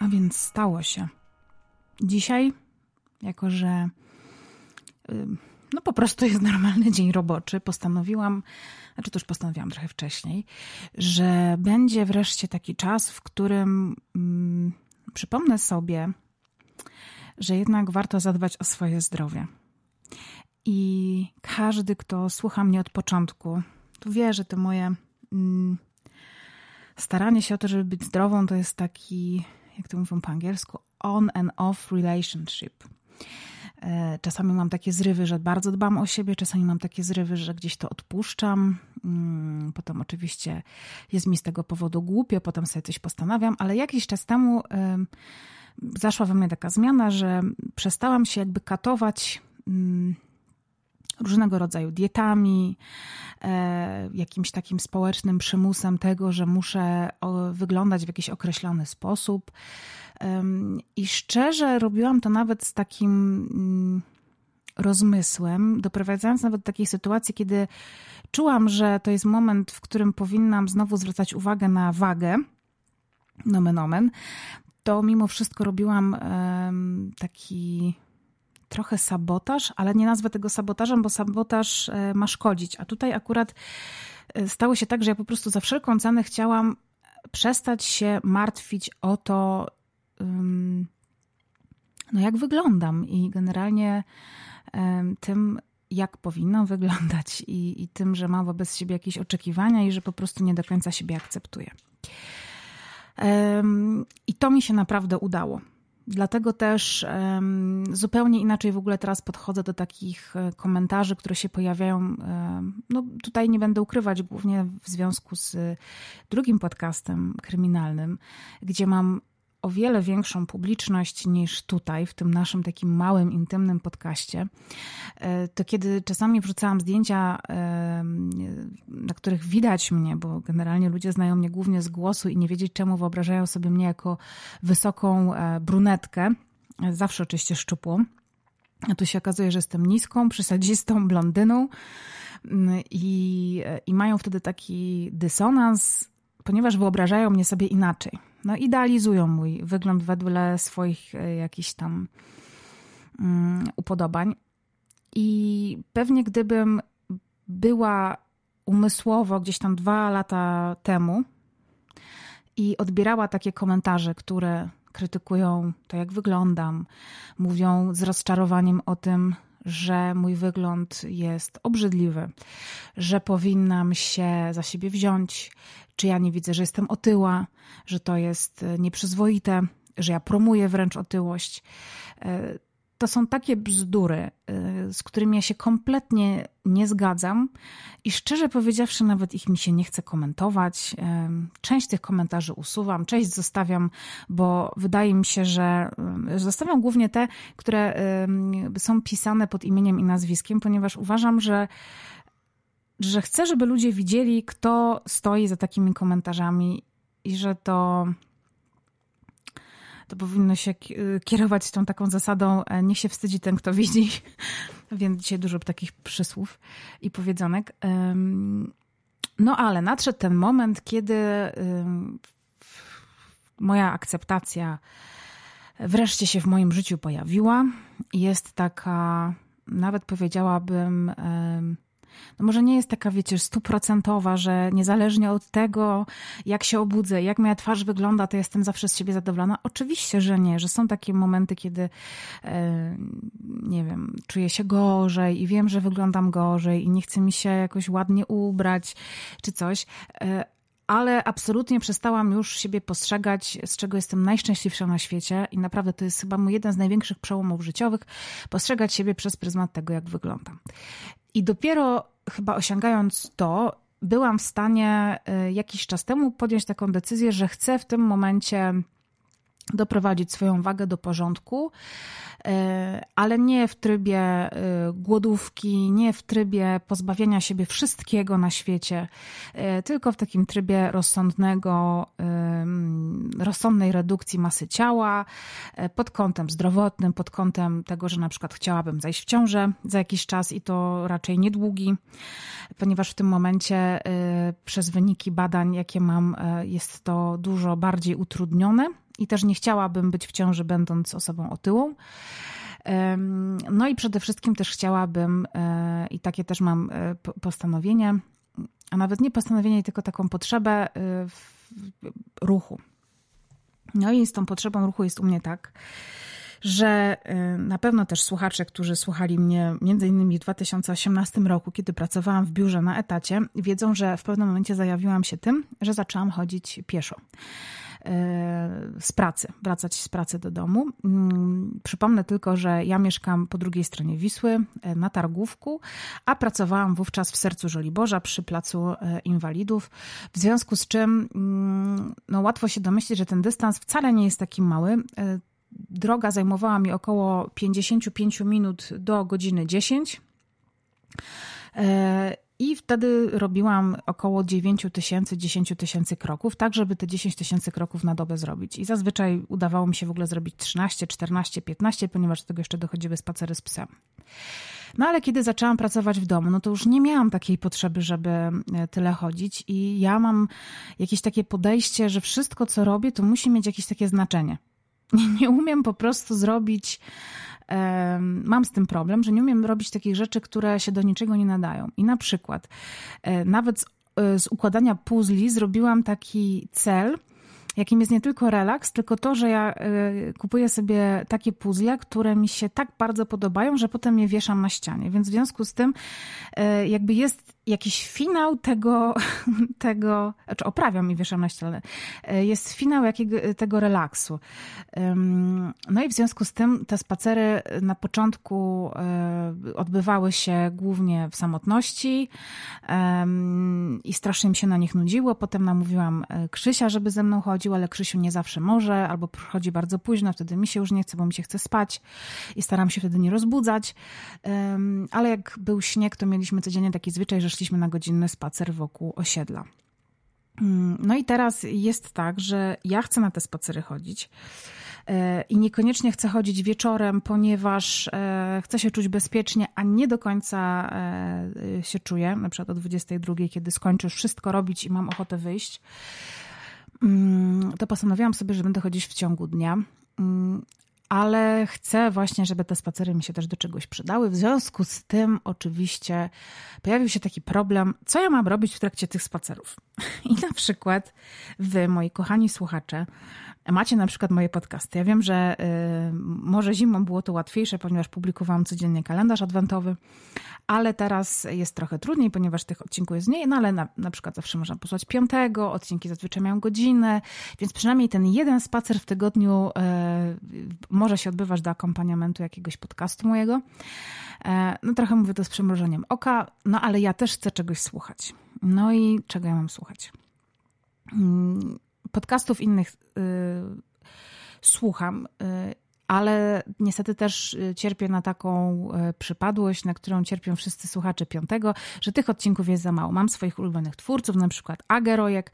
A więc stało się. Dzisiaj, jako że no po prostu jest normalny dzień roboczy, postanowiłam, znaczy to już postanowiłam trochę wcześniej, że będzie wreszcie taki czas, w którym mm, przypomnę sobie, że jednak warto zadbać o swoje zdrowie. I każdy, kto słucha mnie od początku, to wie, że to moje mm, staranie się o to, żeby być zdrową, to jest taki, jak to mówią po angielsku, on and off relationship. E, czasami mam takie zrywy, że bardzo dbam o siebie, czasami mam takie zrywy, że gdzieś to odpuszczam. Mm, potem oczywiście jest mi z tego powodu głupio, potem sobie coś postanawiam, ale jakiś czas temu zaszła we mnie taka zmiana, że przestałam się jakby katować mm, różnego rodzaju dietami, e, jakimś takim społecznym przymusem tego, że muszę wyglądać w jakiś określony sposób. I szczerze robiłam to nawet z takim mm, rozmysłem, doprowadzając nawet do takiej sytuacji, kiedy czułam, że to jest moment, w którym powinnam znowu zwracać uwagę na wagę, nomen omen, to mimo wszystko robiłam taki trochę sabotaż, ale nie nazwę tego sabotażem, bo sabotaż e, ma szkodzić. A tutaj akurat e, stało się tak, że ja po prostu za wszelką cenę chciałam przestać się martwić o to, no jak wyglądam i generalnie tym, jak powinnam wyglądać i, i tym, że mam wobec siebie jakieś oczekiwania i że po prostu nie do końca siebie akceptuję. I to mi się naprawdę udało. Dlatego też zupełnie inaczej w ogóle teraz podchodzę do takich e, komentarzy, które się pojawiają. No tutaj nie będę ukrywać, głównie w związku z drugim podcastem kryminalnym, gdzie mam o wiele większą publiczność niż tutaj, w tym naszym takim małym, intymnym podcaście, e, to kiedy czasami wrzucałam zdjęcia, e, na których widać mnie, bo generalnie ludzie znają mnie głównie z głosu i nie wiedzieć czemu wyobrażają sobie mnie jako wysoką e, brunetkę, zawsze oczywiście szczupłą. A tu się okazuje, że jestem niską, przesadzistą blondyną mm, i, i mają wtedy taki dysonans, ponieważ wyobrażają mnie sobie inaczej no, idealizują mój wygląd wedle swoich e, jakichś tam um, upodobań. I pewnie gdybym była umysłowo gdzieś tam dwa lata temu i odbierała takie komentarze, które krytykują to, jak wyglądam, mówią z rozczarowaniem o tym, że mój wygląd jest obrzydliwy, że powinnam się za siebie wziąć, czy ja nie widzę, że jestem otyła, że to jest e, nieprzyzwoite, że ja promuję wręcz otyłość. E, to są takie bzdury, y, z którymi ja się kompletnie nie zgadzam i szczerze powiedziawszy, nawet ich mi się nie chce komentować. Część tych komentarzy usuwam, część zostawiam, bo wydaje mi się, że zostawiam głównie te, które są pisane pod imieniem i nazwiskiem, ponieważ uważam, że że chcę, żeby ludzie widzieli, kto stoi za takimi komentarzami i że to to powinno się kierować tą taką zasadą, e, niech się wstydzi ten, kto widzi. Więc dzisiaj dużo takich przysłów i powiedzonek. No ale nadszedł ten moment, kiedy moja akceptacja wreszcie się w moim życiu pojawiła. Jest taka, nawet powiedziałabym, no może nie jest taka, wiecie, stuprocentowa, że niezależnie od tego, jak się obudzę, jak moja twarz wygląda, to jestem zawsze z siebie zadowolona. Oczywiście, że nie, że są takie momenty, kiedy e, nie wiem, czuję się gorzej i wiem, że wyglądam gorzej i nie chce mi się jakoś ładnie ubrać czy coś e, ale absolutnie przestałam już siebie postrzegać, z czego jestem najszczęśliwsza na świecie i naprawdę to jest chyba mój jeden z największych przełomów życiowych, postrzegać siebie przez pryzmat tego, jak wyglądam. I dopiero chyba osiągając to, byłam w stanie y, jakiś czas temu podjąć taką decyzję, że chcę w tym momencie doprowadzić swoją wagę do porządku, e, ale nie w trybie e, głodówki, nie w trybie pozbawienia siebie wszystkiego na świecie, e, tylko w takim trybie rozsądnego, rozsądnej redukcji masy ciała pod kątem zdrowotnym, pod kątem tego, że na przykład chciałabym zajść w ciążę za jakiś czas i to raczej niedługi, ponieważ w tym momencie przez wyniki badań, jakie mam, jest to dużo bardziej utrudnione i też nie chciałabym być w ciąży, będąc osobą otyłą. No i przede wszystkim też chciałabym, e, i takie też mam e, postanowienie, a nawet nie postanowienie, tylko taką potrzebę e, ruchu. No i z tą potrzebą ruchu jest u mnie tak, że na pewno też słuchacze, którzy słuchali mnie między innymi w 2018 roku, kiedy pracowałam w biurze na etacie, wiedzą, że w pewnym momencie zajawiłam się tym, że zaczęłam chodzić pieszo. E, z pracy, wracać z pracy do domu. Mm, przypomnę tylko, że ja mieszkam po drugiej stronie Wisły, e, na Targówku, a pracowałam wówczas w sercu Żoliborza przy Placu e, Inwalidów, w związku z czym mm, no, łatwo się domyślić, że ten dystans wcale nie jest taki mały. Droga zajmowała mi około 55 minut do godziny 10. I wtedy robiłam około 9 tysięcy, 10 tysięcy kroków, tak żeby te 10 tysięcy kroków na dobę zrobić. I zazwyczaj udawało mi się w ogóle zrobić 13, 14, 15, ponieważ do tego jeszcze dochodziły spacery z psem. No ale kiedy zaczęłam pracować w domu, no to już nie miałam takiej potrzeby, żeby e, tyle chodzić i ja mam jakieś takie podejście, że wszystko co robię, to musi mieć jakieś takie znaczenie. Nie, nie umiem po prostu zrobić mam z tym problem, że nie umiem robić takich rzeczy, które się do niczego nie nadają. I na przykład e, nawet z, e, z układania puzli zrobiłam taki cel, jakim jest nie tylko relaks, tylko to, że ja e, kupuję sobie takie puzzle, które mi się tak bardzo podobają, że potem je wieszam na ścianie. Więc w związku z tym jakby jest jakiś finał tego, tego znaczy oprawiam i wieszam na ścianę, e, jest finał jakiego, tego relaksu. No i w związku z tym te spacery na początku e, odbywały się głównie w samotności i strasznie mi się na nich nudziło. Potem namówiłam e, Krzysia, żeby ze mną chodził, ale Krzysiu nie zawsze może, albo przychodzi bardzo późno, wtedy mi się już nie chce, bo mi się chce spać i staram się wtedy nie rozbudzać. Ale jak był śnieg, to mieliśmy codziennie taki zwyczaj, że szliśmy na godzinny spacer wokół osiedla. Mm, no i teraz jest tak, że ja chcę na te spacery chodzić. E, I niekoniecznie chcę chodzić wieczorem, ponieważ e, chcę się czuć bezpiecznie, a nie do końca e, się czuję, na przykład o 22, kiedy skończę wszystko robić i mam ochotę wyjść. Mm, to postanowiłam sobie, że będę chodzić w ciągu dnia. Ale chcę właśnie, żeby te spacery mi się też do czegoś przydały. W związku z tym, oczywiście, pojawił się taki problem, co ja mam robić w trakcie tych spacerów. I na przykład, wy, moi kochani słuchacze, macie na przykład moje podcasty. Ja wiem, że y, może zimą było to łatwiejsze, ponieważ publikowałam codziennie kalendarz adwentowy, ale teraz jest trochę trudniej, ponieważ tych odcinków jest mniej, no ale na, na przykład zawsze można posłać piątego, odcinki zazwyczaj mają godzinę, więc przynajmniej ten jeden spacer w tygodniu y, może się odbywać do akompaniamentu jakiegoś podcastu mojego. E, no trochę mówię to z przymrużeniem oka, no ale ja też chcę czegoś słuchać. No i czego ja mam słuchać? Mm, podcastów innych y, słucham, y, ale niestety też y, cierpię na taką przypadłość, na którą cierpią wszyscy słuchacze piątego, że tych odcinków jest za mało. Mam swoich ulubionych twórców, na przykład Agerojek.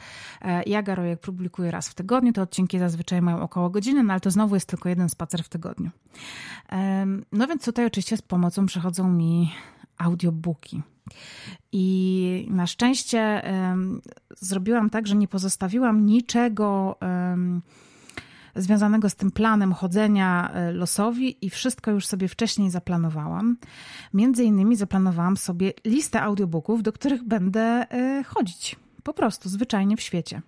I Agerojek publikuje raz w tygodniu. Te odcinki zazwyczaj mają około godziny, no ale to znowu jest tylko jeden spacer w tygodniu. No więc tutaj oczywiście z pomocą przychodzą mi audiobooki. I na szczęście um, zrobiłam tak, że nie pozostawiłam niczego um, związanego z tym planem chodzenia e, losowi i wszystko już sobie wcześniej zaplanowałam. Między innymi zaplanowałam sobie listę audiobooków, do których będę y, chodzić. Po prostu, zwyczajnie w świecie.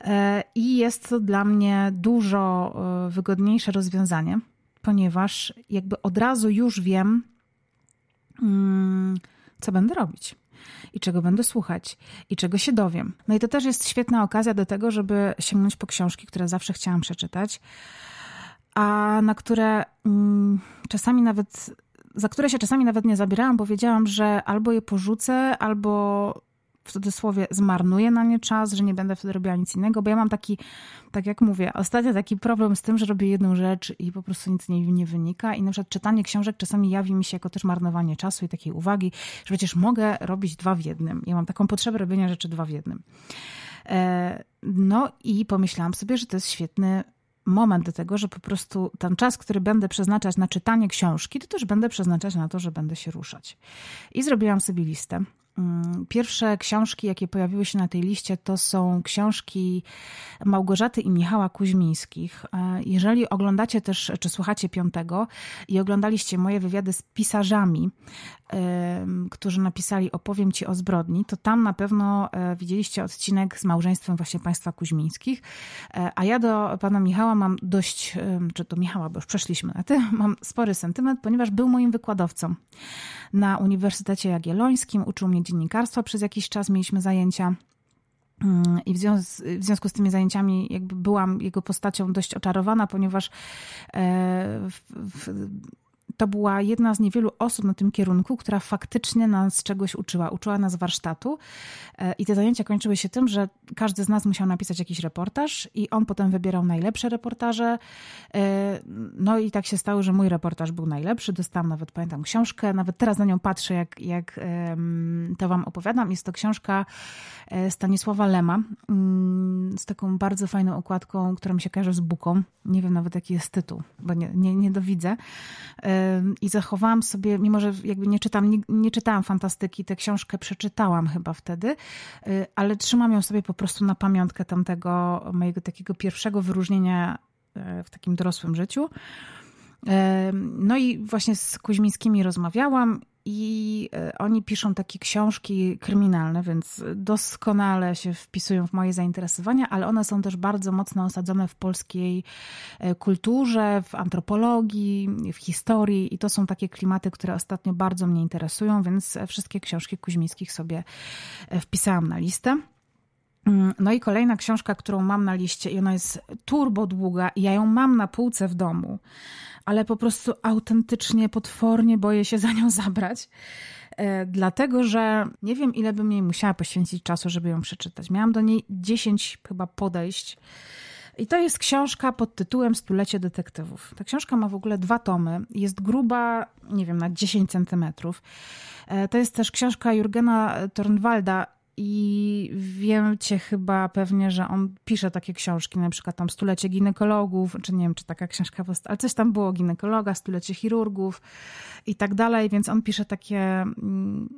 E, I jest to dla mnie dużo wygodniejsze rozwiązanie, ponieważ jakby od razu już wiem, mm, co będę robić i czego będę słuchać i czego się dowiem. No i to też jest świetna okazja do tego, żeby sięgnąć po książki, które zawsze chciałam przeczytać, a na które mm, czasami nawet, za które się czasami nawet nie zabierałam, bo wiedziałam, że albo je porzucę, albo w cudzysłowie zmarnuję na nie czas, że nie będę wtedy robiła nic innego, bo ja mam taki, tak jak mówię, ostatnio taki problem z tym, że robię jedną rzecz i po prostu nic nie, nie wynika i na przykład czytanie książek czasami jawi mi się jako też marnowanie czasu i takiej uwagi, że przecież mogę robić dwa w jednym. Ja mam taką potrzebę robienia rzeczy dwa w jednym. E, no i pomyślałam sobie, że to jest świetny moment do tego, że po prostu ten czas, który będę przeznaczać na czytanie książki, to też będę przeznaczać na to, że będę się ruszać. I zrobiłam sobie listę pierwsze książki, jakie pojawiły się na tej liście, to są książki Małgorzaty i Michała Kuźmińskich. E, jeżeli oglądacie też, czy słuchacie piątego i oglądaliście moje wywiady z pisarzami, którzy napisali Opowiem Ci o zbrodni, to tam na pewno e, widzieliście odcinek z małżeństwem właśnie państwa Kuźmińskich. E, a ja do pana Michała mam dość, czy do Michała, bo już przeszliśmy na ty, mam spory sentyment, ponieważ był moim wykładowcą na Uniwersytecie Jagiellońskim, uczył mnie dziennikarstwa przez jakiś czas, mieliśmy zajęcia. Mm, I w, związku, w związku z tymi zajęciami jakby byłam jego postacią dość oczarowana, ponieważ e, w, w, to była jedna z niewielu osób na tym kierunku, która faktycznie nas czegoś uczyła. Uczyła nas warsztatu e, i te zajęcia kończyły się tym, że każdy z nas musiał napisać jakiś reportaż i on potem wybierał najlepsze reportaże. E, no i tak się stało, że mój reportaż był najlepszy. Dostałam nawet, pamiętam, książkę. Nawet teraz na nią patrzę, jak, jak to wam opowiadam. Jest to książka e, Stanisława Lema mm, z taką bardzo fajną okładką, która mi się kojarzy z buką. Nie wiem nawet, jaki jest tytuł, bo nie, nie, nie dowidzę i zachowałam sobie, mimo że jakby nie czytam, nie, nie czytałam fantastyki, tę książkę przeczytałam chyba wtedy, y, ale trzymam ją sobie po prostu na pamiątkę tamtego mojego takiego pierwszego wyróżnienia y, w takim dorosłym życiu. No i właśnie z Kuźmińskimi rozmawiałam i e, oni piszą takie książki kryminalne, więc doskonale się wpisują w moje zainteresowania, ale one są też bardzo mocno osadzone w polskiej e, kulturze, w antropologii, w historii i to są takie klimaty, które ostatnio bardzo mnie interesują, więc wszystkie książki Kuźmińskich sobie e, wpisałam na listę. Mm, no i kolejna książka, którą mam na liście, i ona jest turbo długa, i ja ją mam na półce w domu ale po prostu autentycznie, potwornie boję się za nią zabrać. E, dlatego, że nie wiem, ile bym jej musiała poświęcić czasu, żeby ją przeczytać. Miałam do niej 10 chyba podejść. I to jest książka pod tytułem Stulecie detektywów. Ta książka ma w ogóle dwa tomy. Jest gruba, nie wiem, na 10 centymetrów. E, to jest też książka Jurgena Tornwalda i wiem cię chyba pewnie, że on pisze takie książki, na przykład tam Stulecie ginekologów, czy nie wiem, czy taka książka ale coś tam było ginekologa, Stulecie chirurgów i tak dalej, więc on pisze takie mm,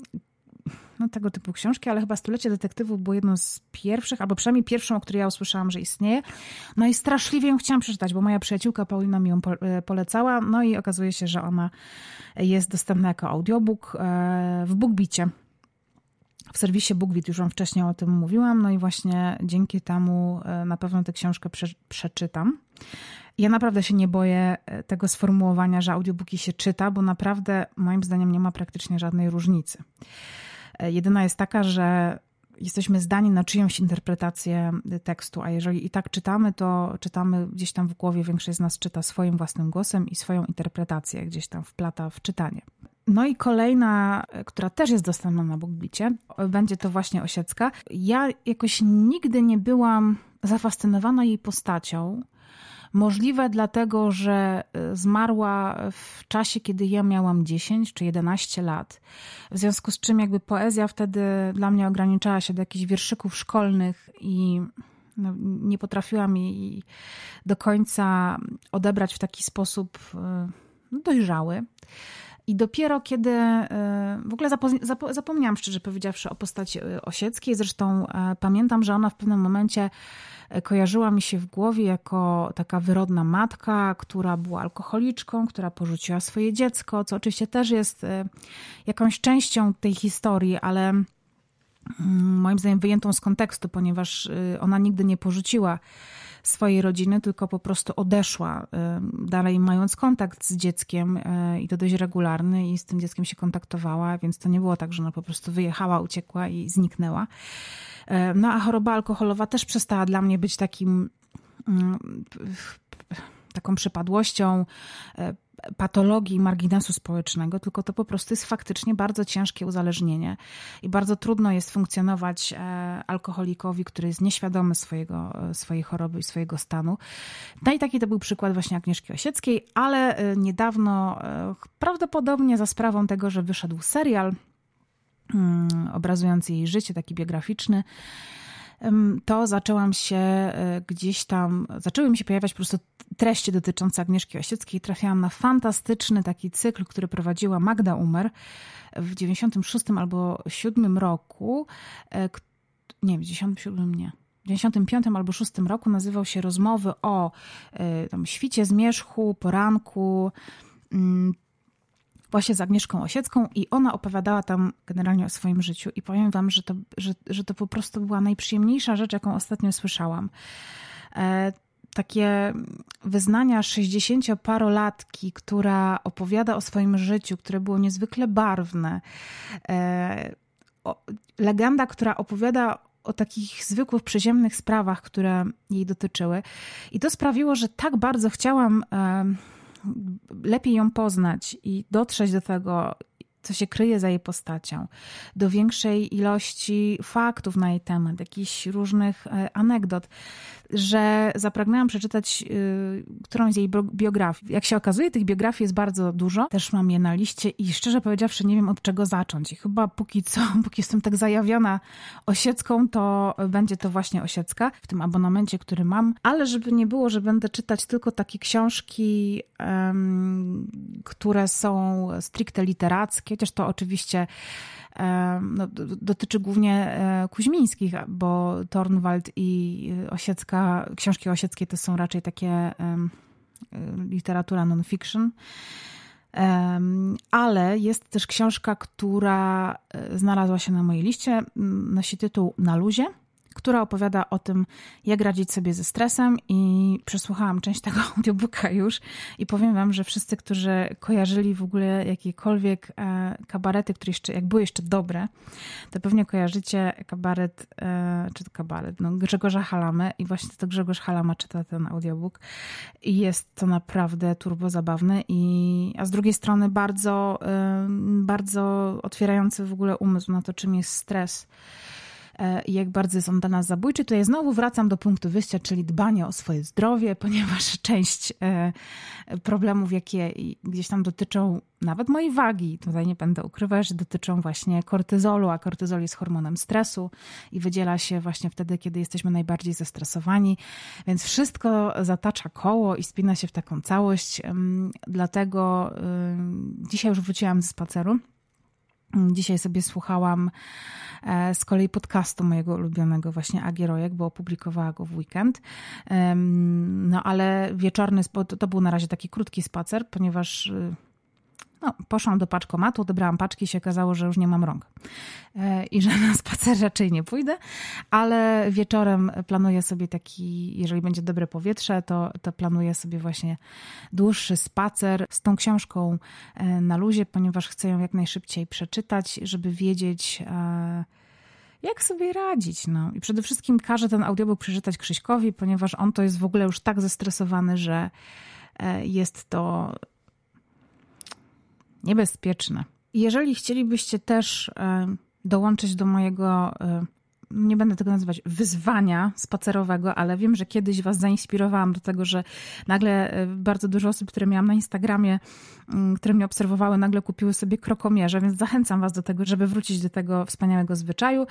no, tego typu książki, ale chyba Stulecie Detektywów było jedną z pierwszych, albo przynajmniej pierwszą, o której ja usłyszałam, że istnieje. No i straszliwie ją chciałam przeczytać, bo moja przyjaciółka Paulina mi ją e, polecała, no i okazuje się, że ona jest dostępna jako audiobook e, w BookBicie w serwisie BookBeat, już wam wcześniej o tym mówiłam, no i właśnie dzięki temu e, na pewno tę książkę prze, przeczytam. Ja naprawdę się nie boję e, tego sformułowania, że audiobooki się czyta, bo naprawdę moim zdaniem nie ma praktycznie żadnej różnicy. E, jedyna jest taka, że jesteśmy zdani na czyjąś interpretację tekstu, a jeżeli i tak czytamy, to czytamy gdzieś tam w głowie, większość z nas czyta swoim własnym głosem i swoją interpretację gdzieś tam wplata w czytanie. No i kolejna, która też jest dostępna na BookBicie, będzie to właśnie Osiecka. Ja jakoś nigdy nie byłam zafascynowana jej postacią. Możliwe dlatego, że e, zmarła w czasie, kiedy ja miałam 10 czy 11 lat. W związku z czym jakby poezja wtedy dla mnie ograniczała się do jakichś wierszyków szkolnych i no, nie potrafiłam jej do końca odebrać w taki sposób e, no, dojrzały. I dopiero kiedy, e, w ogóle zapomniałam szczerze powiedziawszy o postaci e, Osieckiej, zresztą e, pamiętam, że ona w pewnym momencie kojarzyła mi się w głowie jako taka wyrodna matka, która była alkoholiczką, która porzuciła swoje dziecko, co oczywiście też jest jakąś częścią tej historii, ale moim zdaniem wyjętą z kontekstu, ponieważ ona nigdy nie porzuciła swojej rodziny, tylko po prostu odeszła, dalej mając kontakt z dzieckiem e, i to dość regularny i z tym dzieckiem się kontaktowała, więc to nie było tak, że ona po prostu wyjechała, uciekła i zniknęła. No a choroba alkoholowa też przestała dla mnie być takim mm, taką przypadłością, e, patologii marginesu społecznego, tylko to po prostu jest faktycznie bardzo ciężkie uzależnienie i bardzo trudno jest funkcjonować e, alkoholikowi, który jest nieświadomy swojego, e, swojej choroby i swojego stanu. No i taki to był przykład właśnie Agnieszki Osieckiej, ale niedawno, prawdopodobnie za sprawą tego, że wyszedł serial mm, obrazujący jej życie, taki biograficzny, to zaczęłam się e, gdzieś tam, zaczęły mi się pojawiać po prostu treści dotyczące Agnieszki Osieckiej. Trafiałam na fantastyczny taki cykl, który prowadziła Magda Umer w 96 albo 7 roku. E, nie, w 97 nie. W 95 albo 6 roku nazywał się Rozmowy o e, tam, świcie zmierzchu, poranku, mm, właśnie z Agnieszką Osiecką i ona opowiadała tam generalnie o swoim życiu i powiem wam, że to, że, że to po prostu była najprzyjemniejsza rzecz, jaką ostatnio słyszałam. E, takie wyznania 60-parolatki, która opowiada o swoim życiu, które było niezwykle barwne. E, o, legenda, która opowiada o takich zwykłych, przyziemnych sprawach, które jej dotyczyły. I to sprawiło, że tak bardzo chciałam e, lepiej ją poznać i dotrzeć do tego, co się kryje za jej postacią, do większej ilości faktów na jej temat, jakichś różnych e, anegdot, że zapragnęłam przeczytać y, którąś z jej biografii. Jak się okazuje, tych biografii jest bardzo dużo. Też mam je na liście i szczerze powiedziawszy nie wiem od czego zacząć. I chyba póki co, póki jestem tak zajawiona Osiecką, to będzie to właśnie Osiecka w tym abonamencie, który mam. Ale żeby nie było, że będę czytać tylko takie książki, um, które są stricte literackie, chociaż to oczywiście no, dotyczy głównie e, Kuźmińskich, bo Tornwald i Osiecka, książki osieckie to są raczej takie e, literatura non-fiction. Ale jest też książka, która e, znalazła się na mojej liście, nosi tytuł Na luzie która opowiada o tym, jak radzić sobie ze stresem i przesłuchałam część tego audiobooka już i powiem wam, że wszyscy, którzy kojarzyli w ogóle jakiekolwiek e, kabarety, które jeszcze, jak były jeszcze dobre, to pewnie kojarzycie kabaret, e, czy to kabaret, no Grzegorza Halamy i właśnie to Grzegorz Halama czyta ten audiobook i jest to naprawdę turbo zabawne i a z drugiej strony bardzo, e, bardzo otwierający w ogóle umysł na to, czym jest stres i jak bardzo jest on dla nas zabójczy. Tutaj znowu wracam do punktu wyjścia, czyli dbania o swoje zdrowie, ponieważ część e, problemów, jakie gdzieś tam dotyczą nawet mojej wagi, tutaj nie będę ukrywać, że dotyczą właśnie kortyzolu, a kortyzol jest hormonem stresu i wydziela się właśnie wtedy, kiedy jesteśmy najbardziej zestresowani, więc wszystko zatacza koło i spina się w taką całość. Dlatego dzisiaj już wróciłam ze spaceru. Dzisiaj sobie słuchałam E, z kolei podcastu mojego ulubionego właśnie Agierojek, bo opublikowała go w weekend. No ale wieczorny, to był na razie taki krótki spacer, ponieważ y, no, poszłam do paczkomatu, odebrałam paczki i się okazało, że już nie mam rąk. E, I że na spacer raczej nie pójdę, ale wieczorem planuję sobie taki, jeżeli będzie dobre powietrze, to, to planuję sobie właśnie dłuższy spacer z tą książką e, na luzie, ponieważ chcę ją jak najszybciej przeczytać, żeby wiedzieć e, jak sobie radzić. No. I przede wszystkim każę ten audiobook przeczytać Krzyśkowi, ponieważ on to jest w ogóle już tak zestresowany, że jest to niebezpieczne. Jeżeli chcielibyście też e, dołączyć do mojego e, nie będę tego nazywać wyzwania spacerowego, ale wiem, że kiedyś Was zainspirowałam do tego, że nagle e, bardzo dużo osób, które miałam na Instagramie, mm, które mnie obserwowały, nagle kupiły sobie krokomierze, więc zachęcam Was do tego, żeby wrócić do tego wspaniałego zwyczaju.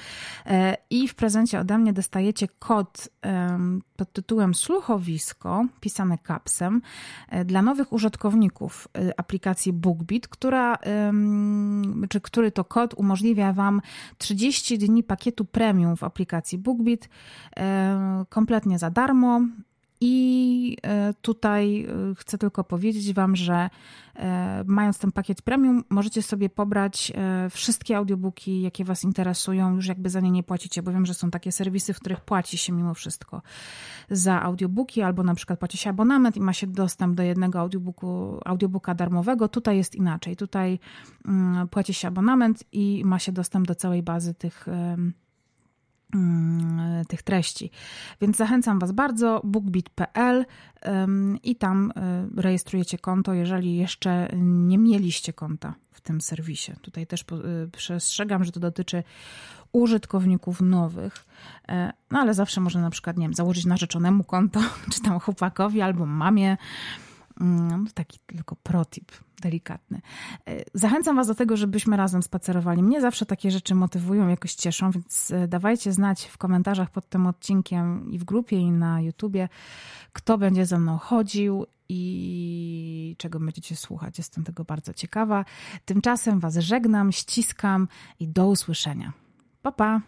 E, I w prezencie ode mnie dostajecie kod pod tytułem Słuchowisko, pisane kapsem, e, dla nowych użytkowników aplikacji BookBeat, która, czy który to kod umożliwia Wam 30 dni pakietu premium w aplikacji BookBeat e, kompletnie za darmo. I e, tutaj e, chcę tylko powiedzieć Wam, że mając ten pakiet premium, możecie sobie pobrać wszystkie audiobooki, jakie Was interesują, już jakby za nie nie płacicie, bo wiem, że są takie serwisy, w których płaci się mimo wszystko za audiobooki, albo na przykład płaci się abonament i ma się dostęp do jednego audiobooku, audiobooka darmowego. Tutaj jest inaczej. Tutaj mm, płaci się abonament i ma się dostęp do całej bazy tych tych treści. Więc zachęcam Was bardzo, bookbit.pl i tam y, rejestrujecie konto, jeżeli jeszcze nie mieliście konta w tym serwisie. Tutaj też y, przestrzegam, że to dotyczy użytkowników nowych, e, no ale zawsze można na przykład, nie wiem, założyć narzeczonemu konto, czy tam chłopakowi albo mamie, Mm, taki tylko protip delikatny. E, zachęcam Was do tego, żebyśmy razem spacerowali. Mnie zawsze takie rzeczy motywują, jakoś cieszą, więc e, dawajcie znać w komentarzach pod tym odcinkiem i w grupie, i na YouTubie, kto będzie ze mną chodził i czego będziecie słuchać. Jestem tego bardzo ciekawa. Tymczasem Was żegnam, ściskam i do usłyszenia. Pa, pa!